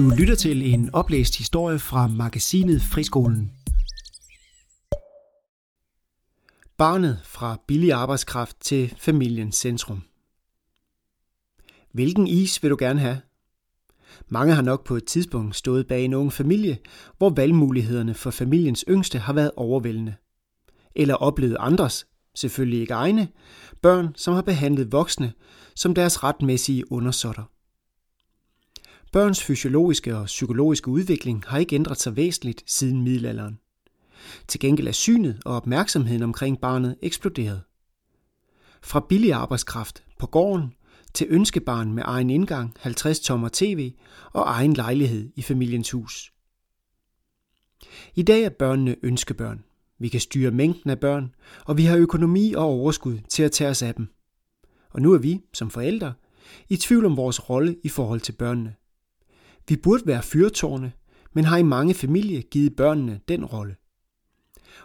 Du lytter til en oplæst historie fra magasinet Friskolen. Barnet fra billig arbejdskraft til familiens centrum. Hvilken is vil du gerne have? Mange har nok på et tidspunkt stået bag en ung familie, hvor valgmulighederne for familiens yngste har været overvældende. Eller oplevet andres, selvfølgelig ikke egne, børn, som har behandlet voksne som deres retmæssige undersåtter. Børns fysiologiske og psykologiske udvikling har ikke ændret sig væsentligt siden middelalderen. Til gengæld er synet og opmærksomheden omkring barnet eksploderet. Fra billig arbejdskraft på gården til ønskebarn med egen indgang, 50 tommer tv og egen lejlighed i familiens hus. I dag er børnene ønskebørn. Vi kan styre mængden af børn, og vi har økonomi og overskud til at tage os af dem. Og nu er vi, som forældre, i tvivl om vores rolle i forhold til børnene. Vi burde være fyrtårne, men har i mange familier givet børnene den rolle.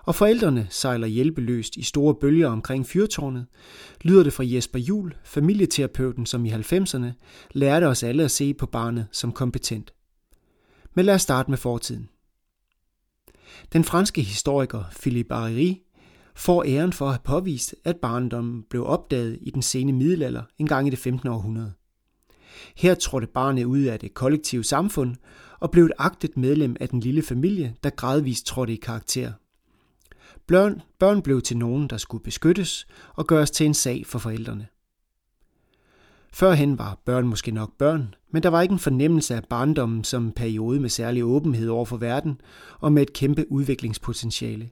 Og forældrene sejler hjælpeløst i store bølger omkring fyrtårnet, lyder det fra Jesper Jul, familieterapeuten, som i 90'erne lærte os alle at se på barnet som kompetent. Men lad os starte med fortiden. Den franske historiker Philippe Ariry får æren for at have påvist, at barndommen blev opdaget i den sene middelalder engang i det 15. århundrede. Her trådte barnet ud af det kollektive samfund og blev et agtet medlem af den lille familie, der gradvist trådte i karakter. Børn, børn blev til nogen, der skulle beskyttes og gøres til en sag for forældrene. Førhen var børn måske nok børn, men der var ikke en fornemmelse af barndommen som en periode med særlig åbenhed over for verden og med et kæmpe udviklingspotentiale.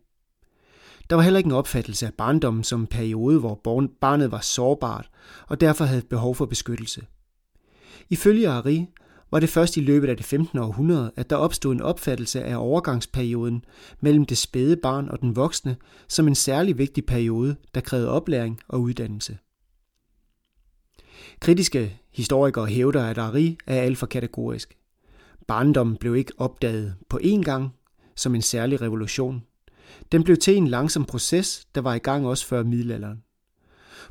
Der var heller ikke en opfattelse af barndommen som en periode, hvor barnet var sårbart og derfor havde behov for beskyttelse. Ifølge Ari var det først i løbet af det 15. århundrede, at der opstod en opfattelse af overgangsperioden mellem det spæde barn og den voksne som en særlig vigtig periode, der krævede oplæring og uddannelse. Kritiske historikere hævder, at Ari er alt for kategorisk. Barndommen blev ikke opdaget på én gang som en særlig revolution. Den blev til en langsom proces, der var i gang også før middelalderen.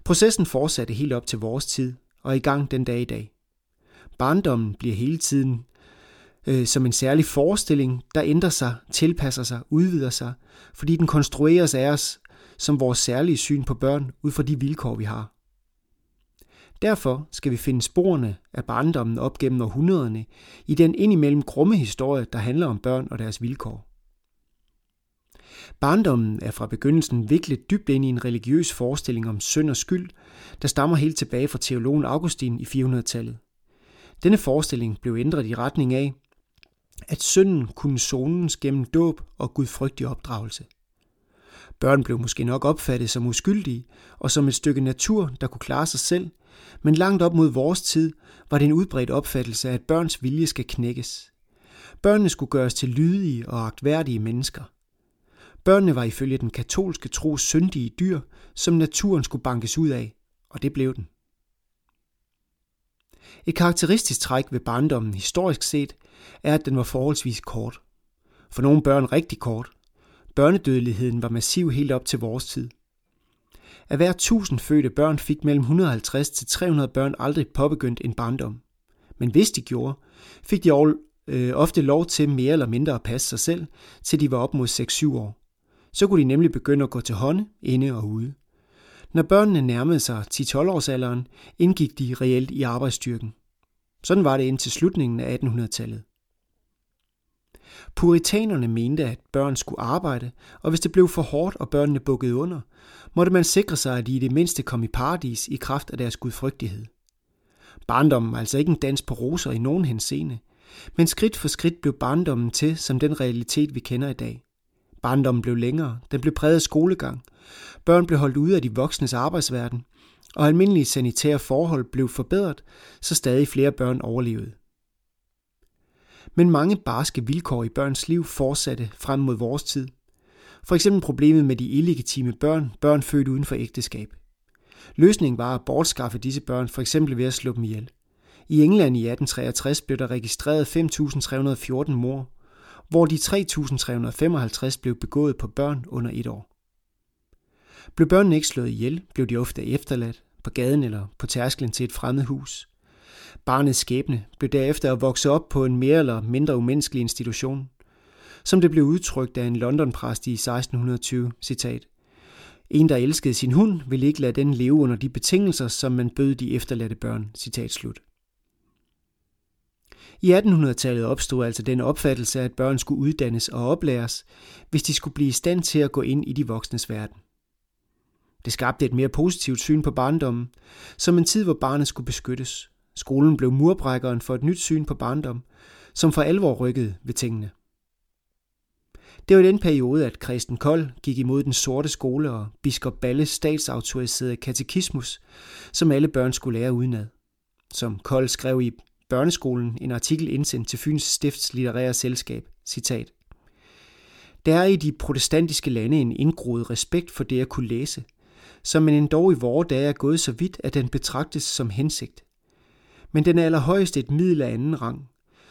Processen fortsatte helt op til vores tid og er i gang den dag i dag. Barndommen bliver hele tiden øh, som en særlig forestilling, der ændrer sig, tilpasser sig, udvider sig, fordi den konstrueres af os som vores særlige syn på børn ud fra de vilkår, vi har. Derfor skal vi finde sporene af barndommen op gennem århundrederne i den indimellem grumme historie, der handler om børn og deres vilkår. Barndommen er fra begyndelsen viklet dybt ind i en religiøs forestilling om synd og skyld, der stammer helt tilbage fra teologen Augustin i 400-tallet. Denne forestilling blev ændret i retning af, at synden kunne zones gennem dåb og gudfrygtig opdragelse. Børn blev måske nok opfattet som uskyldige og som et stykke natur, der kunne klare sig selv, men langt op mod vores tid var det en udbredt opfattelse af, at børns vilje skal knækkes. Børnene skulle gøres til lydige og agtværdige mennesker. Børnene var ifølge den katolske tro syndige dyr, som naturen skulle bankes ud af, og det blev den. Et karakteristisk træk ved barndommen historisk set er, at den var forholdsvis kort. For nogle børn rigtig kort. Børnedødeligheden var massiv helt op til vores tid. Af hver 1000 fødte børn fik mellem 150 til 300 børn aldrig påbegyndt en barndom. Men hvis de gjorde, fik de øh, ofte lov til mere eller mindre at passe sig selv, til de var op mod 6-7 år. Så kunne de nemlig begynde at gå til hånd, inde og ude. Når børnene nærmede sig 10-12-årsalderen, indgik de reelt i arbejdsstyrken. Sådan var det indtil slutningen af 1800-tallet. Puritanerne mente, at børn skulle arbejde, og hvis det blev for hårdt og børnene bukkede under, måtte man sikre sig, at de i det mindste kom i paradis i kraft af deres gudfrygtighed. Barndommen var altså ikke en dans på roser i nogen henseende, men skridt for skridt blev barndommen til som den realitet, vi kender i dag. Barndommen blev længere, den blev præget af skolegang. Børn blev holdt ude af de voksnes arbejdsverden, og almindelige sanitære forhold blev forbedret, så stadig flere børn overlevede. Men mange barske vilkår i børns liv fortsatte frem mod vores tid. For eksempel problemet med de illegitime børn, børn født uden for ægteskab. Løsningen var at bortskaffe disse børn, for eksempel ved at slå dem ihjel. I England i 1863 blev der registreret 5.314 mor, hvor de 3.355 blev begået på børn under et år. Blev børnene ikke slået ihjel, blev de ofte efterladt på gaden eller på tærsklen til et fremmed hus. Barnets skæbne blev derefter at vokse op på en mere eller mindre umenneskelig institution. Som det blev udtrykt af en London-præst i 1620, citat. En, der elskede sin hund, ville ikke lade den leve under de betingelser, som man bød de efterladte børn. Citat slut. I 1800-tallet opstod altså den opfattelse, at børn skulle uddannes og oplæres, hvis de skulle blive i stand til at gå ind i de voksnes verden. Det skabte et mere positivt syn på barndommen, som en tid, hvor barnet skulle beskyttes. Skolen blev murbrækkeren for et nyt syn på barndom, som for alvor rykkede ved tingene. Det var i den periode, at Christen Kold gik imod den sorte skole og biskop Balles statsautoriserede katekismus, som alle børn skulle lære udenad. Som Kold skrev i Børneskolen en artikel indsendt til Fyns Stifts litterære selskab. Citat. Der er i de protestantiske lande en indgroet respekt for det at kunne læse, som man endda i vore dage er gået så vidt, at den betragtes som hensigt. Men den er allerhøjst et middel af anden rang.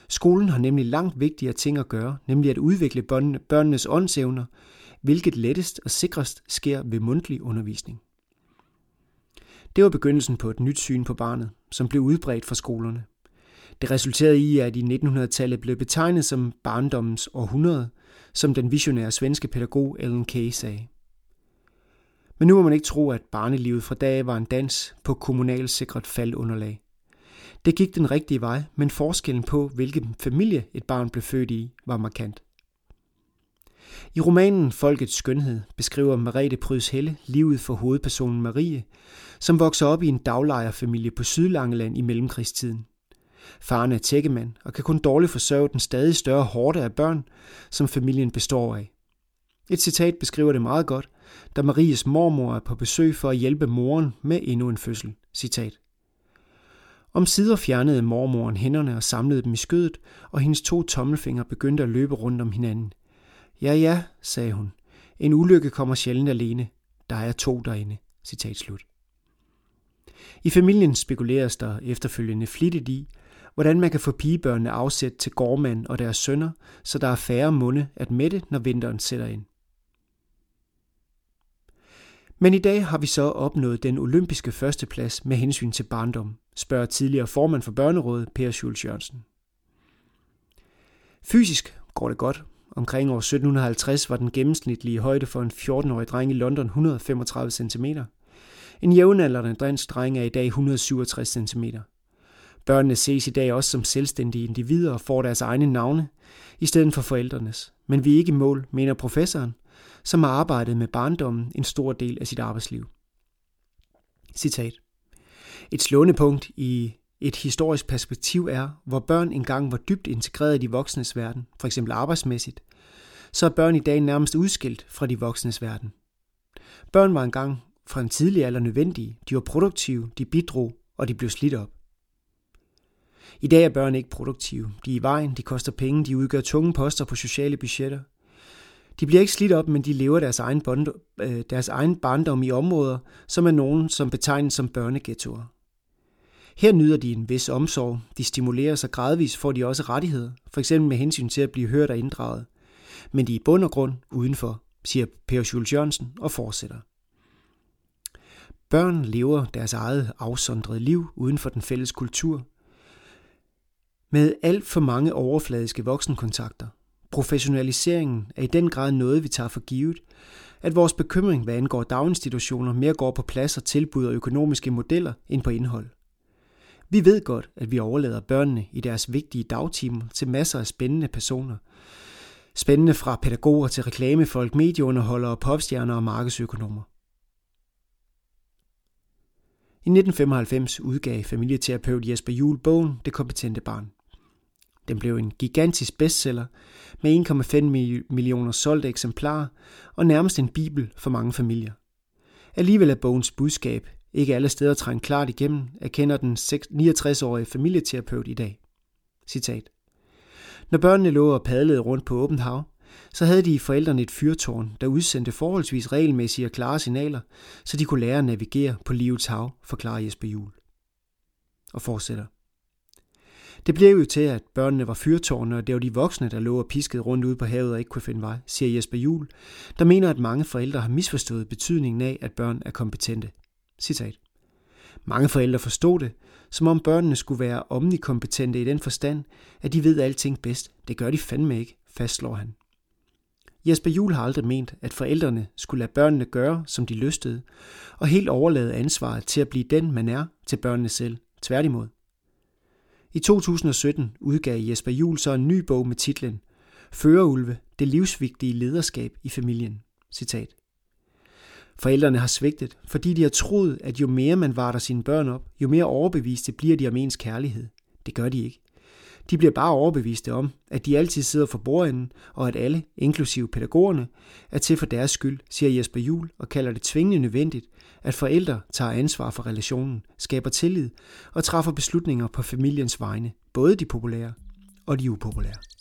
Skolen har nemlig langt vigtigere ting at gøre, nemlig at udvikle børnenes åndsevner, hvilket lettest og sikrest sker ved mundtlig undervisning. Det var begyndelsen på et nyt syn på barnet, som blev udbredt fra skolerne. Det resulterede i, at i 1900-tallet blev betegnet som barndommens århundrede, som den visionære svenske pædagog Ellen Kay sagde. Men nu må man ikke tro, at barnelivet fra dag var en dans på kommunalsikret faldunderlag. Det gik den rigtige vej, men forskellen på, hvilken familie et barn blev født i, var markant. I romanen Folkets skønhed beskriver Merete Pryds Helle livet for hovedpersonen Marie, som vokser op i en daglejerfamilie på Sydlangeland i mellemkrigstiden. Faren er tækkemand og kan kun dårligt forsørge den stadig større hårde af børn, som familien består af. Et citat beskriver det meget godt, da Maries mormor er på besøg for at hjælpe moren med endnu en fødsel. Citat. Om sider fjernede mormoren hænderne og samlede dem i skødet, og hendes to tommelfingre begyndte at løbe rundt om hinanden. Ja, ja, sagde hun. En ulykke kommer sjældent alene. Der er to derinde. Citat slut. I familien spekuleres der efterfølgende flittigt i, hvordan man kan få pigebørnene afsæt til gårdmand og deres sønner, så der er færre munde at mætte, når vinteren sætter ind. Men i dag har vi så opnået den olympiske førsteplads med hensyn til barndom, spørger tidligere formand for Børnerådet, Per Schulz Jørgensen. Fysisk går det godt. Omkring år 1750 var den gennemsnitlige højde for en 14-årig dreng i London 135 cm. En jævnaldrende dansk dreng er i dag 167 cm. Børnene ses i dag også som selvstændige individer og får deres egne navne, i stedet for forældrenes. Men vi er ikke mål, mener professoren, som har arbejdet med barndommen en stor del af sit arbejdsliv. Citat. Et slående punkt i et historisk perspektiv er, hvor børn engang var dybt integreret i de voksnes verden, for eksempel arbejdsmæssigt, så er børn i dag nærmest udskilt fra de voksnes verden. Børn var engang fra en tidlig alder nødvendige, de var produktive, de bidrog, og de blev slidt op. I dag er børn ikke produktive. De er i vejen, de koster penge, de udgør tunge poster på sociale budgetter. De bliver ikke slidt op, men de lever deres egen, bond, øh, deres egen barndom i områder, som er nogen, som betegnes som børneghettoer. Her nyder de en vis omsorg, de stimulerer sig gradvist, får de også rettigheder, for eksempel med hensyn til at blive hørt og inddraget. Men de er i bund og grund udenfor, siger Per Schultz Jørgensen og fortsætter. Børn lever deres eget afsondrede liv uden for den fælles kultur, med alt for mange overfladiske voksenkontakter. Professionaliseringen er i den grad noget, vi tager for givet, at vores bekymring, hvad angår daginstitutioner, mere går på plads og tilbud og økonomiske modeller end på indhold. Vi ved godt, at vi overlader børnene i deres vigtige dagtimer til masser af spændende personer. Spændende fra pædagoger til reklamefolk, medieunderholdere, popstjerner og markedsøkonomer. I 1995 udgav familieterapeut Jesper Juhl bogen Det kompetente barn. Den blev en gigantisk bestseller med 1,5 millioner solgte eksemplarer og nærmest en bibel for mange familier. Alligevel er bogens budskab ikke alle steder trængt klart igennem, erkender den 69-årige familieterapeut i dag. Citat. Når børnene lå og padlede rundt på åbent hav, så havde de forældrene et fyrtårn, der udsendte forholdsvis regelmæssige og klare signaler, så de kunne lære at navigere på livets hav, forklarer Jesper Juhl. Og fortsætter. Det blev jo til, at børnene var fyrtårne, og det var de voksne, der lå og piskede rundt ude på havet og ikke kunne finde vej, siger Jesper Jul, der mener, at mange forældre har misforstået betydningen af, at børn er kompetente. Citat. Mange forældre forstod det, som om børnene skulle være omnikompetente i den forstand, at de ved alting bedst. Det gør de fandme ikke, fastslår han. Jesper Juhl har aldrig ment, at forældrene skulle lade børnene gøre, som de lystede, og helt overlade ansvaret til at blive den, man er, til børnene selv. Tværtimod. I 2017 udgav Jesper Juhl så en ny bog med titlen Førerulve, det livsvigtige lederskab i familien. Citat. Forældrene har svigtet, fordi de har troet, at jo mere man varter sine børn op, jo mere overbeviste bliver de om ens kærlighed. Det gør de ikke. De bliver bare overbeviste om, at de altid sidder for bordenden, og at alle, inklusive pædagogerne, er til for deres skyld, siger Jesper Jul og kalder det tvingende nødvendigt, at forældre tager ansvar for relationen, skaber tillid og træffer beslutninger på familiens vegne, både de populære og de upopulære.